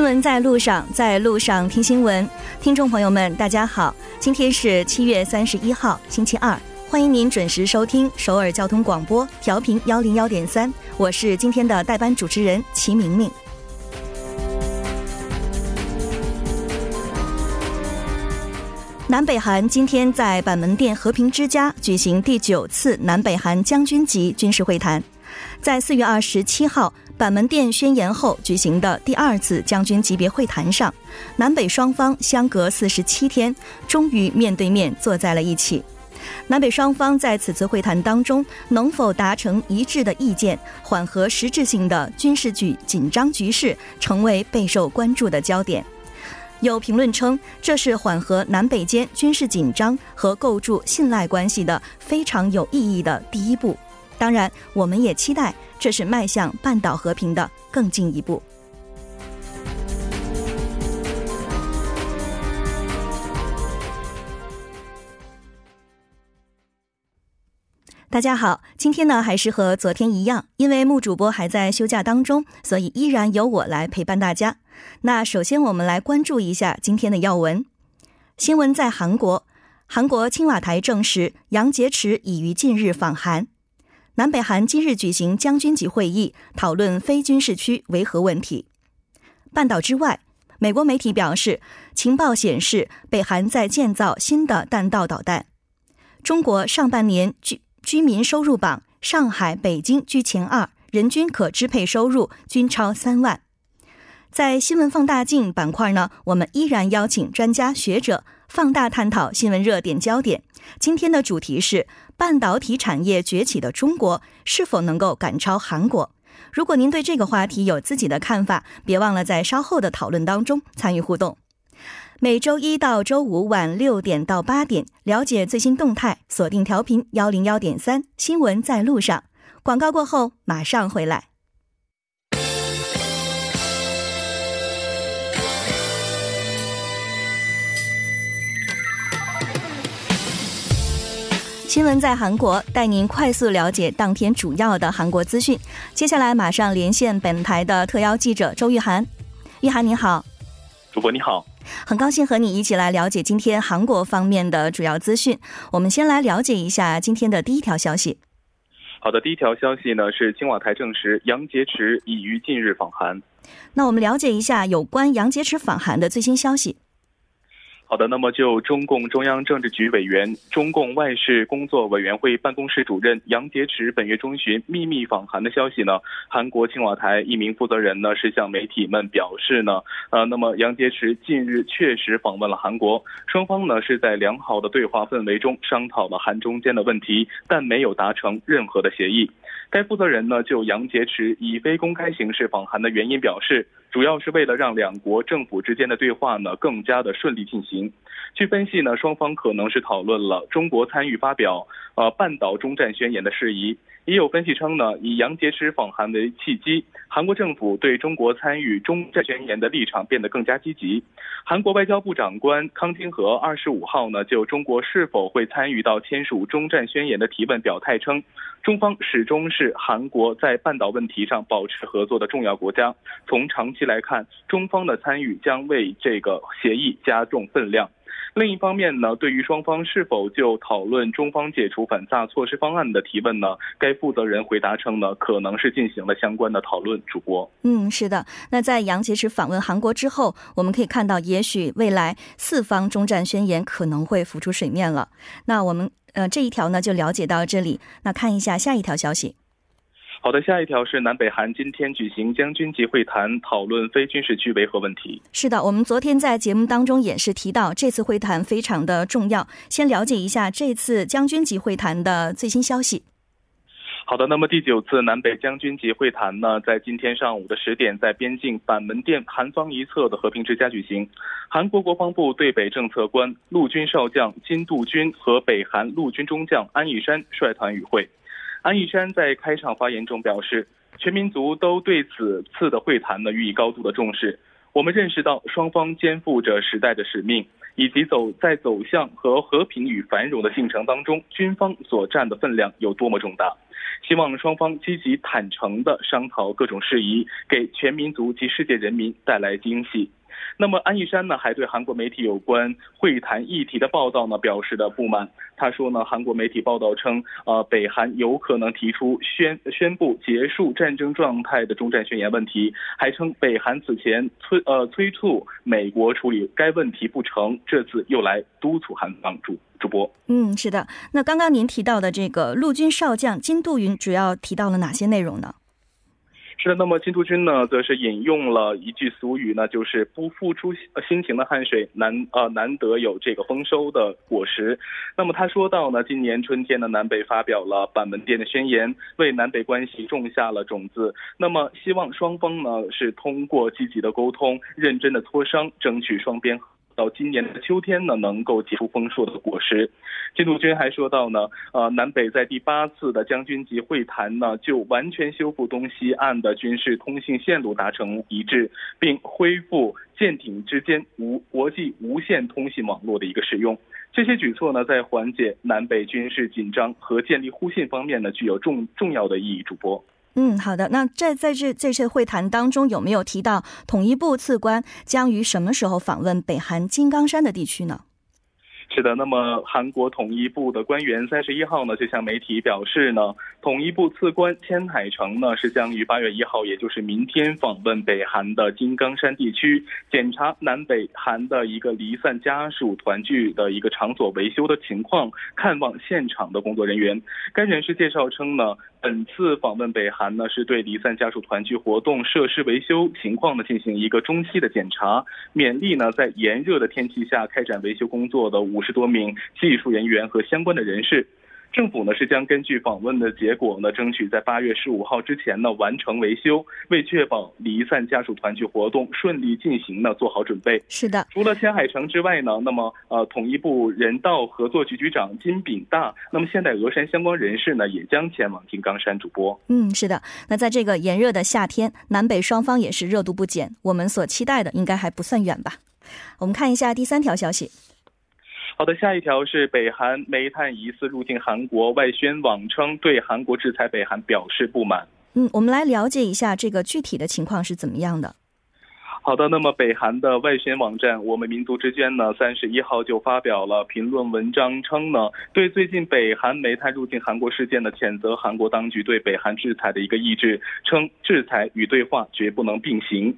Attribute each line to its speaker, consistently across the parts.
Speaker 1: 新闻在路上，在路上听新闻。听众朋友们，大家好，今天是七月三十一号，星期二，欢迎您准时收听首尔交通广播，调频幺零幺点三，我是今天的代班主持人齐明明。南北韩今天在板门店和平之家举行第九次南北韩将军级军事会谈，在四月二十七号板门店宣言后举行的第二次将军级别会谈上，南北双方相隔四十七天，终于面对面坐在了一起。南北双方在此次会谈当中能否达成一致的意见，缓和实质性的军事局紧张局势，成为备受关注的焦点。有评论称，这是缓和南北间军事紧张和构筑信赖关系的非常有意义的第一步。当然，我们也期待这是迈向半岛和平的更进一步。大家好，今天呢还是和昨天一样，因为木主播还在休假当中，所以依然由我来陪伴大家。那首先我们来关注一下今天的要闻。新闻在韩国，韩国青瓦台证实杨洁篪已于近日访韩。南北韩今日举行将军级会议，讨论非军事区维和问题。半岛之外，美国媒体表示，情报显示北韩在建造新的弹道导弹。中国上半年居居民收入榜，上海、北京居前二，人均可支配收入均超三万。在新闻放大镜板块呢，我们依然邀请专家学者放大探讨新闻热点焦点。今天的主题是半导体产业崛起的中国是否能够赶超韩国？如果您对这个话题有自己的看法，别忘了在稍后的讨论当中参与互动。每周一到周五晚六点到八点，了解最新动态，锁定调频幺零幺点三，新闻在路上。广告过后马上回来。新闻在韩国，带您快速了解当天主要的韩国资讯。接下来马上连线本台的特邀记者周玉涵。玉涵你好，
Speaker 2: 主播你好，
Speaker 1: 很高兴和你一起来了解今天韩国方面的主要资讯。我们先来了解一下今天的第一条消息。
Speaker 2: 好的，第一条消息呢是青瓦台证实杨洁篪已于近日访韩。
Speaker 1: 那我们了解一下有关杨洁篪访韩的最新消息。
Speaker 2: 好的，那么就中共中央政治局委员、中共外事工作委员会办公室主任杨洁篪本月中旬秘密访韩的消息呢？韩国青瓦台一名负责人呢是向媒体们表示呢，呃，那么杨洁篪近日确实访问了韩国，双方呢是在良好的对话氛围中商讨了韩中间的问题，但没有达成任何的协议。该负责人呢就杨洁篪以非公开形式访韩的原因表示。主要是为了让两国政府之间的对话呢更加的顺利进行。据分析呢，双方可能是讨论了中国参与发表呃半岛中战宣言的事宜。也有分析称呢，以杨洁篪访韩为契机，韩国政府对中国参与中战宣言的立场变得更加积极。韩国外交部长官康金和二十五号呢就中国是否会参与到签署中战宣言的提问表态称，中方始终是韩国在半岛问题上保持合作的重要国家。从长期来看，中方的参与将为这个协议加重分量。另一方面呢，对于双方是否就讨论中方解除反诈措施方案的提问呢？该负责人回答称呢，可能是进行了相关的讨论。主播，
Speaker 1: 嗯，是的。那在杨洁篪访问韩国之后，我们可以看到，也许未来四方中战宣言可能会浮出水面了。那我们呃这一条呢就了解到这里。那看一下下一条消息。
Speaker 2: 好的，下一条是南北韩今天举行将军级会谈，讨论非军事区维和问题。
Speaker 1: 是的，我们昨天在节目当中也是提到，这次会谈非常的重要。先了解一下这次将军级会谈的最新消息。
Speaker 2: 好的，那么第九次南北将军级会谈呢，在今天上午的十点，在边境板门店韩方一侧的和平之家举行。韩国国防部对北政策官陆军少将金度军和北韩陆军中将安以山率团与会。安以山在开场发言中表示，全民族都对此次的会谈呢予以高度的重视。我们认识到双方肩负着时代的使命，以及走在走向和和平与繁荣的进程当中，军方所占的分量有多么重大。希望双方积极坦诚地商讨各种事宜，给全民族及世界人民带来惊喜。那么安义山呢，还对韩国媒体有关会谈议题的报道呢表示的不满。他说呢，韩国媒体报道称，呃，北韩有可能提出宣宣布结束战争状态的中战宣言问题，还称北韩此前催呃催促美国处理该问题不成，这次又来督促韩方主主播。
Speaker 1: 嗯，是的。那刚刚您提到的这个陆军少将金度云，主要提到了哪些内容呢？
Speaker 2: 是的，那么金都君呢，则是引用了一句俗语呢，就是不付出辛勤的汗水，难呃难得有这个丰收的果实。那么他说到呢，今年春天呢，南北发表了板门店的宣言，为南北关系种下了种子。那么希望双方呢，是通过积极的沟通、认真的磋商，争取双边合。到今年的秋天呢，能够结出丰硕的果实。金度军还说到呢，呃，南北在第八次的将军级会谈呢，就完全修复东西岸的军事通信线路达成一致，并恢复舰艇之间无国际无线通信网络的一个使用。这些举措呢，在缓解南北军事紧张和建立互信方面呢，具有重重要的意义。主播。
Speaker 1: 嗯，好的。那在在这这次会谈当中，有没有提到统一部次官将于什么时候访问北韩金刚山的地区呢？
Speaker 2: 是的，那么韩国统一部的官员三十一号呢，就向媒体表示呢，统一部次官千海成呢是将于八月一号，也就是明天访问北韩的金刚山地区，检查南北韩的一个离散家属团聚的一个场所维修的情况，看望现场的工作人员。该人士介绍称呢，本次访问北韩呢，是对离散家属团聚活动设施维修情况呢进行一个中期的检查，勉励呢在炎热的天气下开展维修工作的五。五十多名技术人员和相关的人士，政府呢是将根据访问的结果呢，争取在八月十五号之前呢完成维修，为确保离散家属团聚活动顺利进行呢做好准备。
Speaker 1: 是的，
Speaker 2: 除了千海城之外呢，那么呃统一部人道合作局局长金炳大，那么现代峨山相关人士呢也将前往金刚山主播。
Speaker 1: 嗯，是的。那在这个炎热的夏天，南北双方也是热度不减，我们所期待的应该还不算远吧？我们看一下第三条消息。
Speaker 2: 好的，下一条是北韩煤炭疑似入境韩国，外宣网称对韩国制裁北韩表示不满。
Speaker 1: 嗯，我们来了解一下这个具体的情况是怎么样的。
Speaker 2: 好的，那么北韩的外宣网站《我们民族之间》呢，三十一号就发表了评论文章，称呢对最近北韩煤炭入境韩国事件的谴责，韩国当局对北韩制裁的一个意志，称制裁与对话绝不能并行。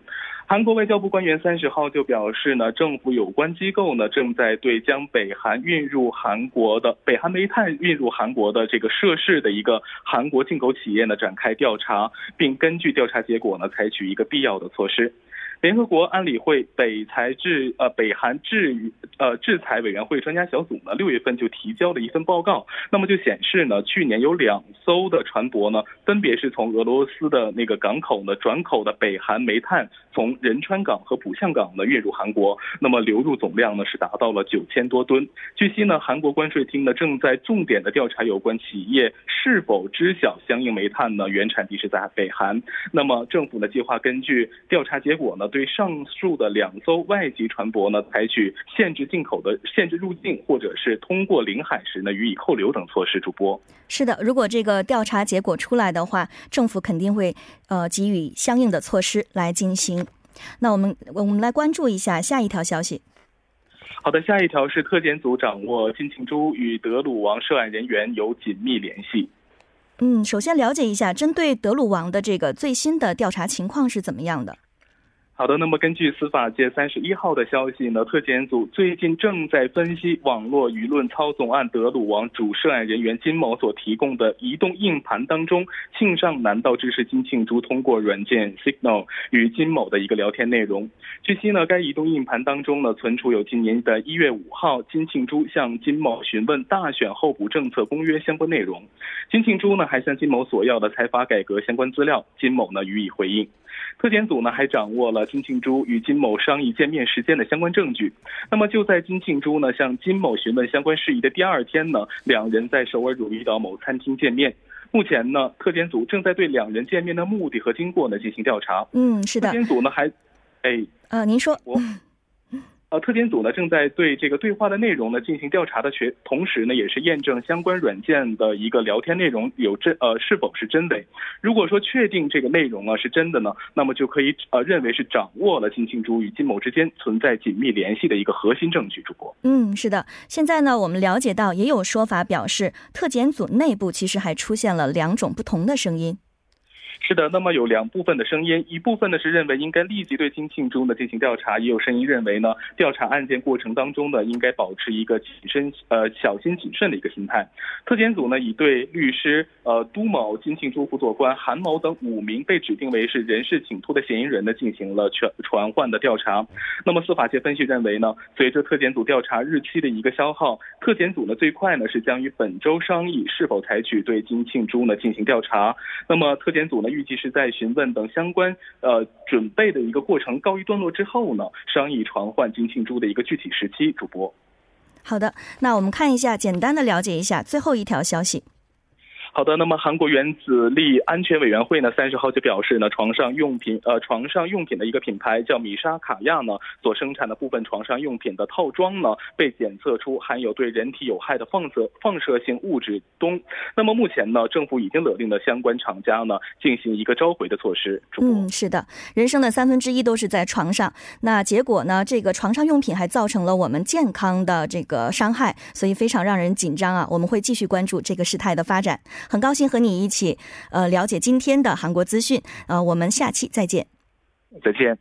Speaker 2: 韩国外交部官员三十号就表示呢，政府有关机构呢正在对将北韩运入韩国的北韩煤炭运入韩国的这个涉事的一个韩国进口企业呢展开调查，并根据调查结果呢采取一个必要的措施。联合国安理会北裁制呃北韩制呃制裁委员会专家小组呢，六月份就提交了一份报告，那么就显示呢，去年有两艘的船舶呢，分别是从俄罗斯的那个港口呢转口的北韩煤炭，从仁川港和浦项港呢运入韩国，那么流入总量呢是达到了九千多吨。据悉呢，韩国关税厅呢正在重点的调查有关企业是否知晓相应煤炭呢原产地是在北韩，那么政府呢计划根据调查结果呢。对上述的两艘外籍船舶呢，采取限制进口的、限制入境，或者是通过领海时呢予以扣留等措施。主播
Speaker 1: 是的，如果这个调查结果出来的话，政府肯定会呃给予相应的措施来进行。那我们我们来关注一下下一条消息。
Speaker 2: 好的，下一条是特检组掌握金庆珠与德鲁王涉案人员有紧密联系。
Speaker 1: 嗯，首先了解一下针对德鲁王的这个最新的调查情况是怎么样的。
Speaker 2: 好的，那么根据司法界三十一号的消息呢，特检组最近正在分析网络舆论操纵案德鲁王主涉案人员金某所提供的移动硬盘当中，庆尚难道支持金庆珠通过软件 Signal 与金某的一个聊天内容。据悉呢，该移动硬盘当中呢存储有今年的一月五号金庆珠向金某询问大选候补政策公约相关内容。金庆珠呢还向金某索要的财阀改革相关资料，金某呢予以回应。特检组呢还掌握了金庆珠与金某商议见面时间的相关证据。那么就在金庆珠呢向金某询问相关事宜的第二天呢，两人在首尔汝矣岛某餐厅见面。目前呢，特检组正在对两人见面的目的和经过呢进行调查。
Speaker 1: 嗯，是的。
Speaker 2: 特检组呢还，哎。
Speaker 1: 呃，您说。
Speaker 2: 我。呃，特检组呢正在对这个对话的内容呢进行调查的学，同时呢也是验证相关软件的一个聊天内容有真呃是否是真伪。如果说确定这个内容啊是真的呢，那么就可以呃认为是掌握了金庆珠与金某之间存在紧密联系的一个核心证据。主播，
Speaker 1: 嗯，是的。现在呢，我们了解到也有说法表示，特检组内部其实还出现了两种不同的声音。
Speaker 2: 是的，那么有两部分的声音，一部分呢是认为应该立即对金庆珠呢进行调查，也有声音认为呢调查案件过程当中呢应该保持一个谨慎呃小心谨慎的一个心态。特检组呢已对律师呃都某、金庆珠辅佐官韩某等五名被指定为是人事请托的嫌疑人呢进行了全传唤的调查。那么司法界分析认为呢，随着特检组调查日期的一个消耗，特检组呢最快呢是将于本周商议是否采取对金庆珠呢进行调查。那么特检组呢。预计是在询问等相关呃准备的一个过程告一段落之后呢，商议传唤金庆珠的一个具体时期。主播，
Speaker 1: 好的，那我们看一下，简单的了解一下最后一条消息。
Speaker 2: 好的，那么韩国原子力安全委员会呢，三十号就表示呢，床上用品呃床上用品的一个品牌叫米莎卡亚呢，所生产的部分床上用品的套装呢，被检测出含有对人体有害的放射放射性物质氡。那么目前呢，政府已经勒令的相关厂家呢，进行一个召回的措施。
Speaker 1: 嗯，是的，人生的三分之一都是在床上，那结果呢，这个床上用品还造成了我们健康的这个伤害，所以非常让人紧张啊！我们会继续关注这个事态的发展。很高兴和你一起，呃，了解今天的韩国资讯。呃，我们下期再见。
Speaker 2: 再见。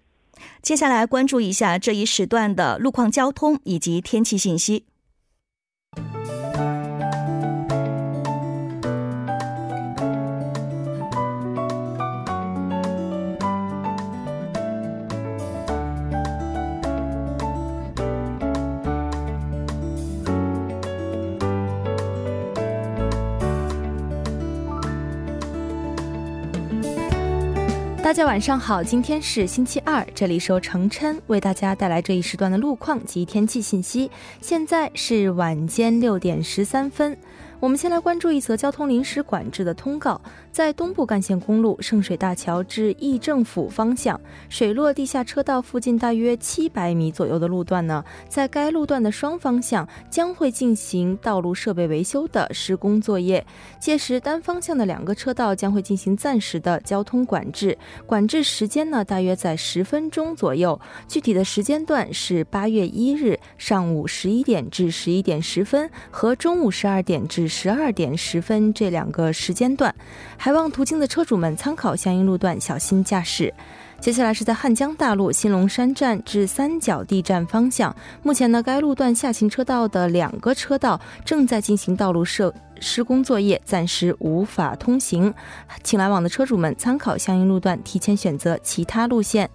Speaker 1: 接下来关注一下这一时段的路况、交通以及天气信息。
Speaker 3: 大家晚上好，今天是星期二，这里是由程琛为大家带来这一时段的路况及天气信息。现在是晚间六点十三分。我们先来关注一则交通临时管制的通告，在东部干线公路圣水大桥至义政府方向水落地下车道附近大约七百米左右的路段呢，在该路段的双方向将会进行道路设备维修的施工作业，届时单方向的两个车道将会进行暂时的交通管制，管制时间呢大约在十分钟左右，具体的时间段是八月一日上午十一点至十一点十分和中午十二点至。十二点十分这两个时间段，还望途经的车主们参考相应路段，小心驾驶。接下来是在汉江大路新龙山站至三角地站方向，目前呢该路段下行车道的两个车道正在进行道路设施工作业，暂时无法通行，请来往的车主们参考相应路段，提前选择其他路线。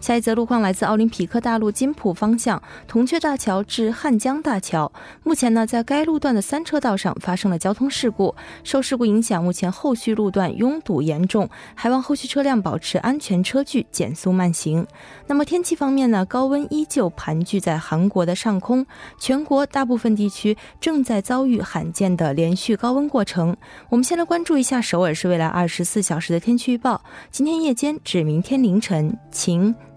Speaker 3: 下一则路况来自奥林匹克大路金浦方向铜雀大桥至汉江大桥。目前呢，在该路段的三车道上发生了交通事故，受事故影响，目前后续路段拥堵严重，还望后续车辆保持安全车距，减速慢行。那么天气方面呢，高温依旧盘踞在韩国的上空，全国大部分地区正在遭遇罕见的连续高温过程。我们先来关注一下首尔市未来二十四小时的天气预报：今天夜间至明天凌晨晴。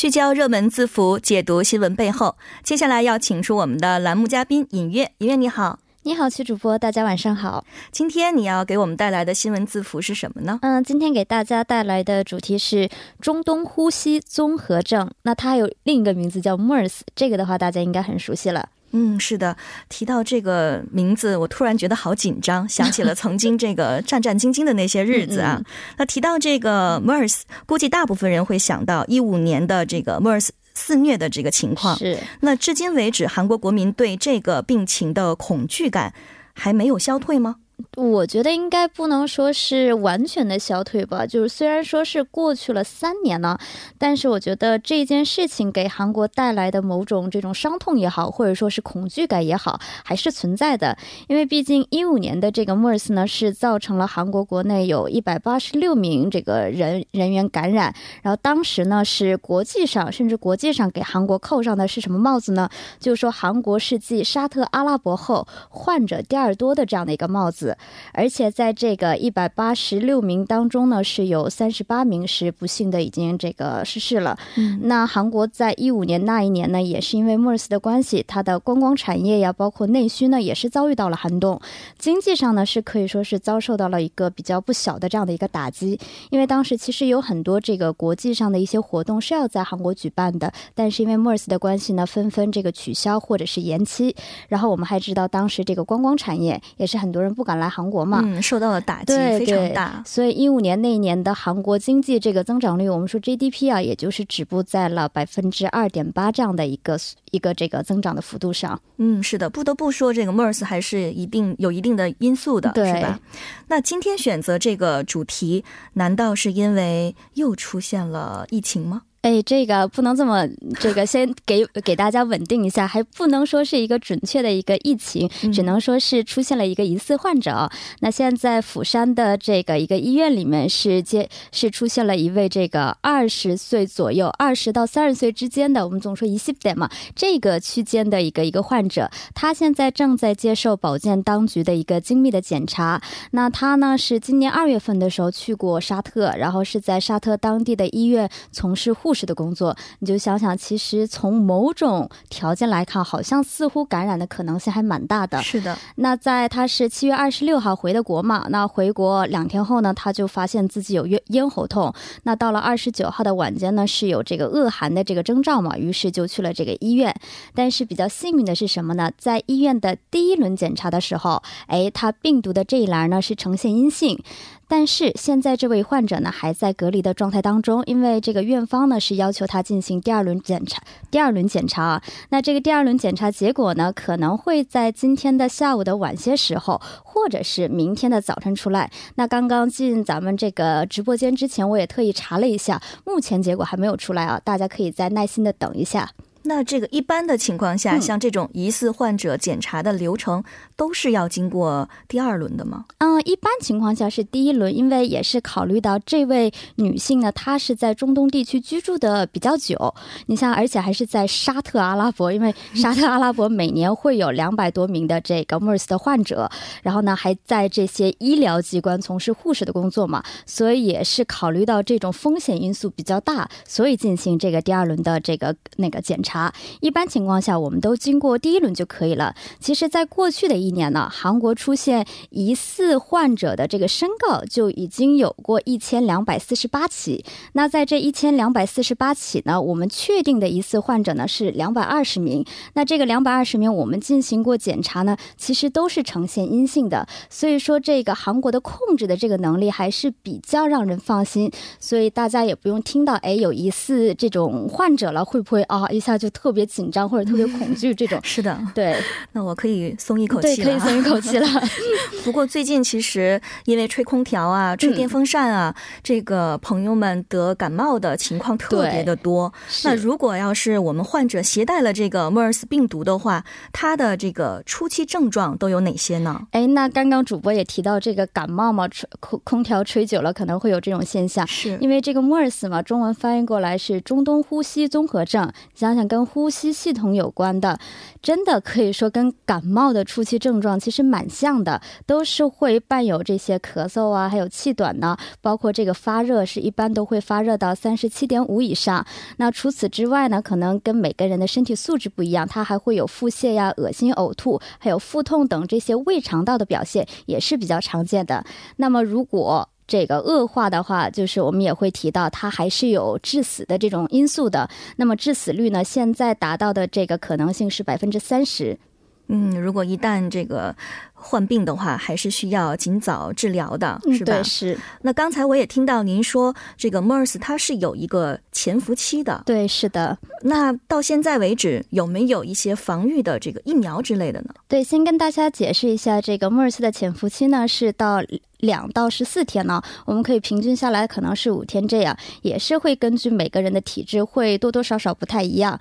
Speaker 1: 聚焦热门字符，解读新闻背后。接下来要请出我们的栏目嘉宾尹月，尹月你好，
Speaker 4: 你好，曲主播，大家晚上好。
Speaker 1: 今天你要给我们带来的新闻字符是什么呢？
Speaker 4: 嗯，今天给大家带来的主题是中东呼吸综合症，那它有另一个名字叫 MERS，这个的话大家应该很熟悉了。
Speaker 1: 嗯，是的，提到这个名字，我突然觉得好紧张，想起了曾经这个 战战兢兢的那些日子啊。那提到这个 MERS，估计大部分人会想到一五年的这个 MERS 肆虐的这个情况。
Speaker 4: 是。
Speaker 1: 那至今为止，韩国国民对这个病情的恐惧感还没有消退吗？
Speaker 4: 我觉得应该不能说是完全的消退吧，就是虽然说是过去了三年呢，但是我觉得这件事情给韩国带来的某种这种伤痛也好，或者说是恐惧感也好，还是存在的。因为毕竟一五年的这个 MERS 呢，是造成了韩国国内有一百八十六名这个人人员感染，然后当时呢是国际上甚至国际上给韩国扣上的是什么帽子呢？就是说韩国是继沙特阿拉伯后患者第二多的这样的一个帽子。而且在这个一百八十六名当中呢，是有三十八名是不幸的已经这个逝世了。嗯，那韩国在一五年那一年呢，也是因为 MERS 的关系，它的观光产业呀，包括内需呢，也是遭遇到了寒冬，经济上呢是可以说是遭受到了一个比较不小的这样的一个打击。因为当时其实有很多这个国际上的一些活动是要在韩国举办的，但是因为 MERS 的关系呢，纷纷这个取消或者是延期。然后我们还知道，当时这个观光产业也是很多人不敢来韩国嘛，
Speaker 1: 嗯，受到了打击非常大。
Speaker 4: 所以一五年那一年的韩国经济这个增长率，我们说 GDP 啊，也就是止步在了百分之二点八这样的一个一个这个增长的幅度上。
Speaker 1: 嗯，是的，不得不说这个 MERS 还是一定有一定的因素的，
Speaker 4: 是
Speaker 1: 吧？那今天选择这个主题，难道是因为又出现了疫情吗？
Speaker 4: 哎，这个不能这么，这个先给给大家稳定一下，还不能说是一个准确的一个疫情，只能说是出现了一个疑似患者。那现在釜山的这个一个医院里面是接是出现了一位这个二十岁左右，二十到三十岁之间的，我们总说一系列嘛，这个区间的一个一个患者，他现在正在接受保健当局的一个精密的检查。那他呢是今年二月份的时候去过沙特，然后是在沙特当地的医院从事护。护士的工作，你就想想，其实从某种条件来看，好像似乎感染的可能性还蛮大的。
Speaker 1: 是的，
Speaker 4: 那在他是七月二十六号回的国嘛，那回国两天后呢，他就发现自己有咽咽喉痛。那到了二十九号的晚间呢，是有这个恶寒的这个征兆嘛，于是就去了这个医院。但是比较幸运的是什么呢？在医院的第一轮检查的时候，哎，他病毒的这一栏呢是呈现阴性。但是现在这位患者呢还在隔离的状态当中，因为这个院方呢是要求他进行第二轮检查。第二轮检查啊，那这个第二轮检查结果呢可能会在今天的下午的晚些时候，或者是明天的早晨出来。那刚刚进咱们这个直播间之前，我也特意查了一下，目前结果还没有出来啊，大家可以再耐心的等一下。
Speaker 1: 那这个一般的情况下，像这种疑似患者检查的流程，都是要经过第二轮的吗？
Speaker 4: 嗯，一般情况下是第一轮，因为也是考虑到这位女性呢，她是在中东地区居住的比较久，你像，而且还是在沙特阿拉伯，因为沙特阿拉伯每年会有 两百多名的这个 MERS 的患者，然后呢，还在这些医疗机关从事护士的工作嘛，所以也是考虑到这种风险因素比较大，所以进行这个第二轮的这个那个检查。查，一般情况下，我们都经过第一轮就可以了。其实，在过去的一年呢，韩国出现疑似患者的这个申告就已经有过一千两百四十八起。那在这一千两百四十八起呢，我们确定的疑似患者呢是两百二十名。那这个两百二十名，我们进行过检查呢，其实都是呈现阴性的。所以说，这个韩国的控制的这个能力还是比较让人放心。所以大家也不用听到哎有疑似这种患者了，会不会啊一下。就特别紧张或者特别恐惧这种，
Speaker 1: 是的，
Speaker 4: 对，
Speaker 1: 那我可以松一口气了，
Speaker 4: 可以松一口气了。
Speaker 1: 不过最近其实因为吹空调啊、吹电风扇啊，这个朋友们得感冒的情况特别的多。那如果要是我们患者携带了这个 MERS 病毒的话，它的这个初期症状都有哪些呢？
Speaker 4: 哎，那刚刚主播也提到这个感冒嘛，吹空空调吹久了可能会有这种现象，
Speaker 1: 是
Speaker 4: 因为这个 MERS 嘛，中文翻译过来是中东呼吸综合症，想想。跟呼吸系统有关的，真的可以说跟感冒的初期症症状其实蛮像的，都是会伴有这些咳嗽啊，还有气短呢，包括这个发热是一般都会发热到三十七点五以上。那除此之外呢，可能跟每个人的身体素质不一样，它还会有腹泻呀、恶心、呕吐，还有腹痛等这些胃肠道的表现也是比较常见的。那么如果这个恶化的话，就是我们也会提到，它还是有致死的这种因素的。那么致死率呢，现在达到的这个可能性是百分之三十。
Speaker 1: 嗯，如果一旦这个患病的话，还是需要尽早治疗的，是吧？
Speaker 4: 对，是，
Speaker 1: 那刚才我也听到您说，这个 MERS 它是有一个潜伏期的。
Speaker 4: 对，是的。
Speaker 1: 那到现在为止，有没有一些防御的这个疫苗之类的呢？
Speaker 4: 对，先跟大家解释一下，这个 MERS 的潜伏期呢是到。两到十四天呢，我们可以平均下来可能是五天这样，也是会根据每个人的体质会多多少少不太一样。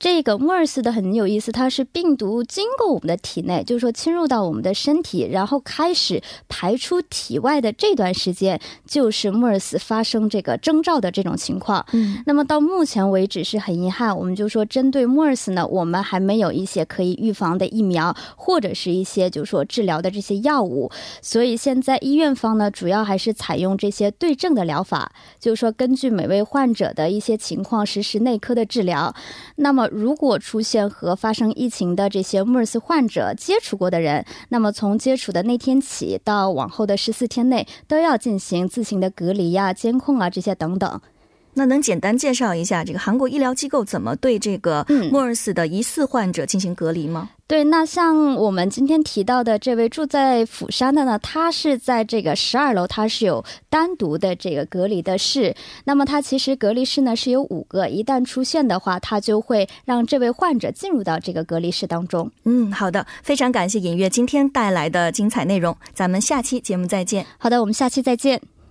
Speaker 4: 这个 MERS 的很有意思，它是病毒经过我们的体内，就是说侵入到我们的身体，然后开始排出体外的这段时间，就是 MERS 发生这个征兆的这种情况。嗯，那么到目前为止是很遗憾，我们就说针对 MERS 呢，我们还没有一些可以预防的疫苗，或者是一些就是说治疗的这些药物，所以现在医院方呢，主要还是采用这些对症的疗法，就是说根据每位患者的一些情况实施内科的治疗。那么如果出现和发生疫情的这些 MERS 患者接触过的人，那么从接触的那天起到往后的十四天内，都要进行自行的隔离呀、监控啊这些等等。
Speaker 1: 那能简单介绍一下这个韩国医疗机构怎么对这个莫尔斯的疑似患者进行隔离吗？
Speaker 4: 对，那像我们今天提到的这位住在釜山的呢，他是在这个十二楼，他是有单独的这个隔离的室。那么他其实隔离室呢是有五个，一旦出现的话，他就会让这位患者进入到这个隔离室当中。
Speaker 1: 嗯，好的，非常感谢尹月今天带来的精彩内容，咱们下期节目再见。
Speaker 4: 好的，我们下期再见。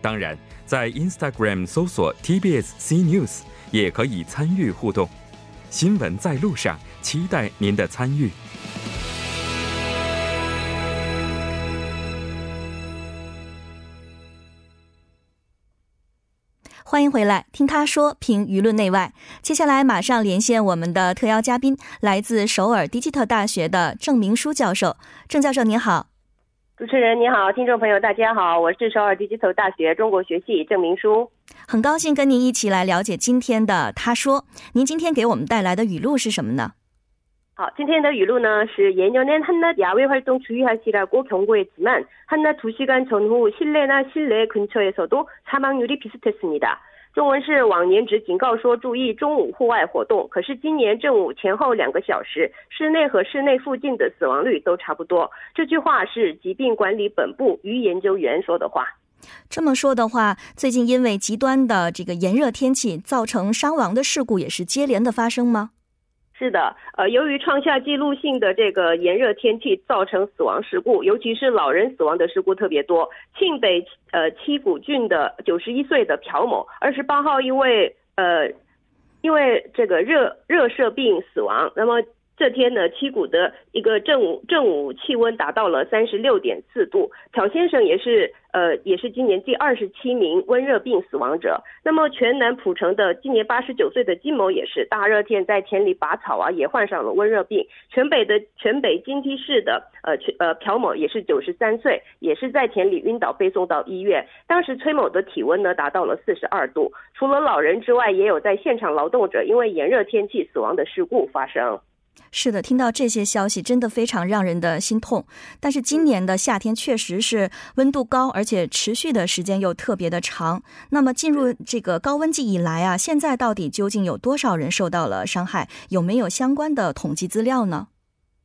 Speaker 5: 当然，在 Instagram 搜索 TBS C News 也可以参与互动。新闻在路上，期待您的参与。
Speaker 1: 欢迎回来，听他说评舆论内外。接下来马上连线我们的特邀嘉宾，来自首尔迪基特大学的郑明书教授。郑教授您好。
Speaker 6: 主持人你好，听众朋友大家好，我是首尔迪基特大学中国学系郑明书。
Speaker 1: 很高兴跟您一起来了解今天的他说。您今天给我们带来的语录是什么呢？
Speaker 6: 好，今天的语录呢是예년엔한낮야외활동주의하시라고경고했지만한낮두시간전후실내나실내근처에서도사망률이비슷했습니다 中文是往年只警告说注意中午户外活动，可是今年正午前后两个小时，室内和室内附近的死亡率都差不多。这句话是疾病管理本部于研究员说的话。
Speaker 1: 这么说的话，最近因为极端的这个炎热天气，造成伤亡的事故也是接连的发生吗？
Speaker 6: 是的，呃，由于创下记录性的这个炎热天气，造成死亡事故，尤其是老人死亡的事故特别多。庆北呃七谷郡的九十一岁的朴某，二十八号因为呃因为这个热热射病死亡。那么。这天呢，七谷的一个正午正午气温达到了三十六点四度。朴先生也是呃也是今年第二十七名温热病死亡者。那么全南浦城的今年八十九岁的金某也是大热天在田里拔草啊，也患上了温热病。全北的全北金梯市的呃全呃朴某也是九十三岁，也是在田里晕倒被送到医院。当时崔某的体温呢达到了四十二度。除了老人之外，也有在现场劳动者因为炎热天气死亡的事故发生。
Speaker 1: 是的，听到这些消息真的非常让人的心痛。但是今年的夏天确实是温度高，而且持续的时间又特别的长。那么进入这个高温季以来啊，现在到底究竟有多少人受到了伤害？有没有相关的统计资料呢？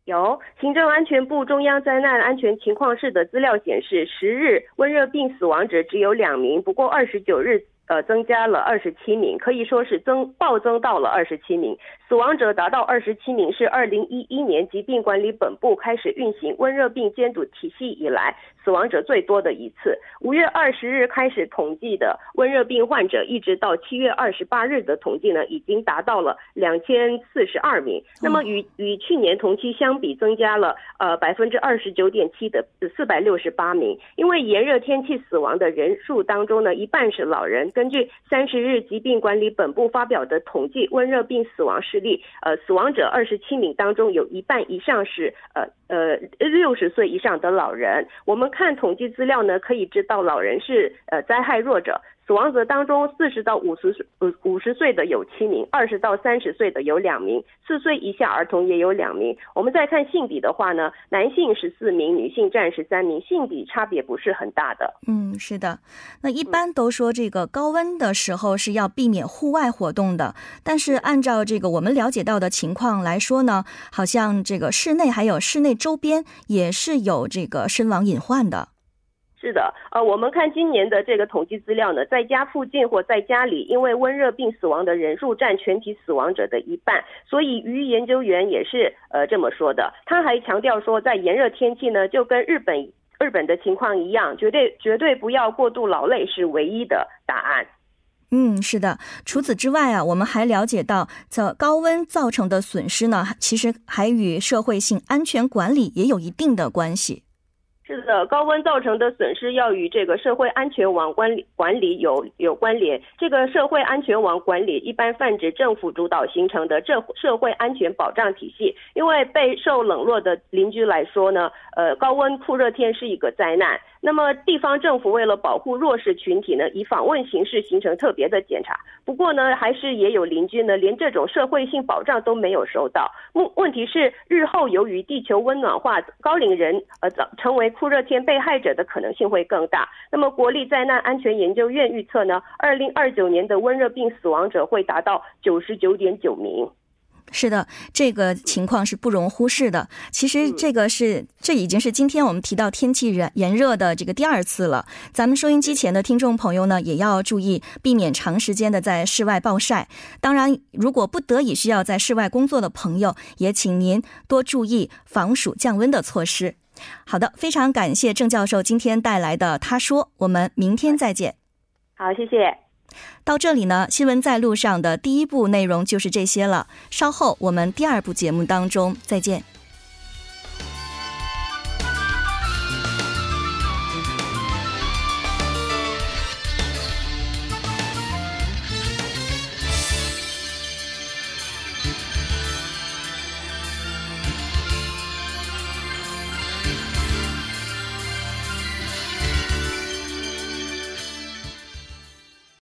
Speaker 6: 有，行政安全部中央灾难安全情况室的资料显示，十日温热病死亡者只有两名，不过二十九日。呃，增加了二十七名，可以说是增暴增到了二十七名，死亡者达到二十七名，是二零一一年疾病管理本部开始运行温热病监督体系以来死亡者最多的一次。五月二十日开始统计的温热病患者，一直到七月二十八日的统计呢，已经达到了两千四十二名。那么与与去年同期相比，增加了呃百分之二十九点七的四百六十八名。因为炎热天气死亡的人数当中呢，一半是老人。根据三十日疾病管理本部发表的统计，温热病死亡事例，呃，死亡者二十七名当中有一半以上是呃呃六十岁以上的老人。我们看统计资料呢，可以知道老人是呃灾害弱者。死亡者当中，四十到五十岁五十岁的有七名，二十到三十岁的有两名，四岁以下儿童也有两名。我们再看性比的话呢，男性十四名，女性占十三名，性比差别不是很大的。
Speaker 1: 嗯，是的。那一般都说这个高温的时候是要避免户外活动的，但是按照这个我们了解到的情况来说呢，好像这个室内还有室内周边也是有这个身亡隐患的。
Speaker 6: 是的，呃，我们看今年的这个统计资料呢，在家附近或在家里因为温热病死亡的人数占全体死亡者的一半，所以于研究员也是呃这么说的。他还强调说，在炎热天气呢，就跟日本日本的情况一样，绝对绝对不要过度劳累是唯一的答案。
Speaker 1: 嗯，是的。除此之外啊，我们还了解到，这高温造成的损失呢，其实还与社会性安全管理也有一定的关系。
Speaker 6: 是的，高温造成的损失要与这个社会安全网管理管理有有关联。这个社会安全网管理一般泛指政府主导形成的这社会安全保障体系。因为备受冷落的邻居来说呢，呃，高温酷热天是一个灾难。那么地方政府为了保护弱势群体呢，以访问形式形成特别的检查。不过呢，还是也有邻居呢，连这种社会性保障都没有收到。问问题是，日后由于地球温暖化，高龄人呃成为酷热天被害者的可能性会更大。那么国立灾难安全研究院预测呢，二零二九年的温热病死亡者会达到九十九点九名。
Speaker 1: 是的，这个情况是不容忽视的。其实这个是，这已经是今天我们提到天气炎炎热的这个第二次了。咱们收音机前的听众朋友呢，也要注意避免长时间的在室外暴晒。当然，如果不得已需要在室外工作的朋友，也请您多注意防暑降温的措施。好的，非常感谢郑教授今天带来的他说，我们明天再见。
Speaker 6: 好，谢谢。
Speaker 1: 到这里呢，新闻在路上的第一部内容就是这些了。稍后我们第二部节目当中再见。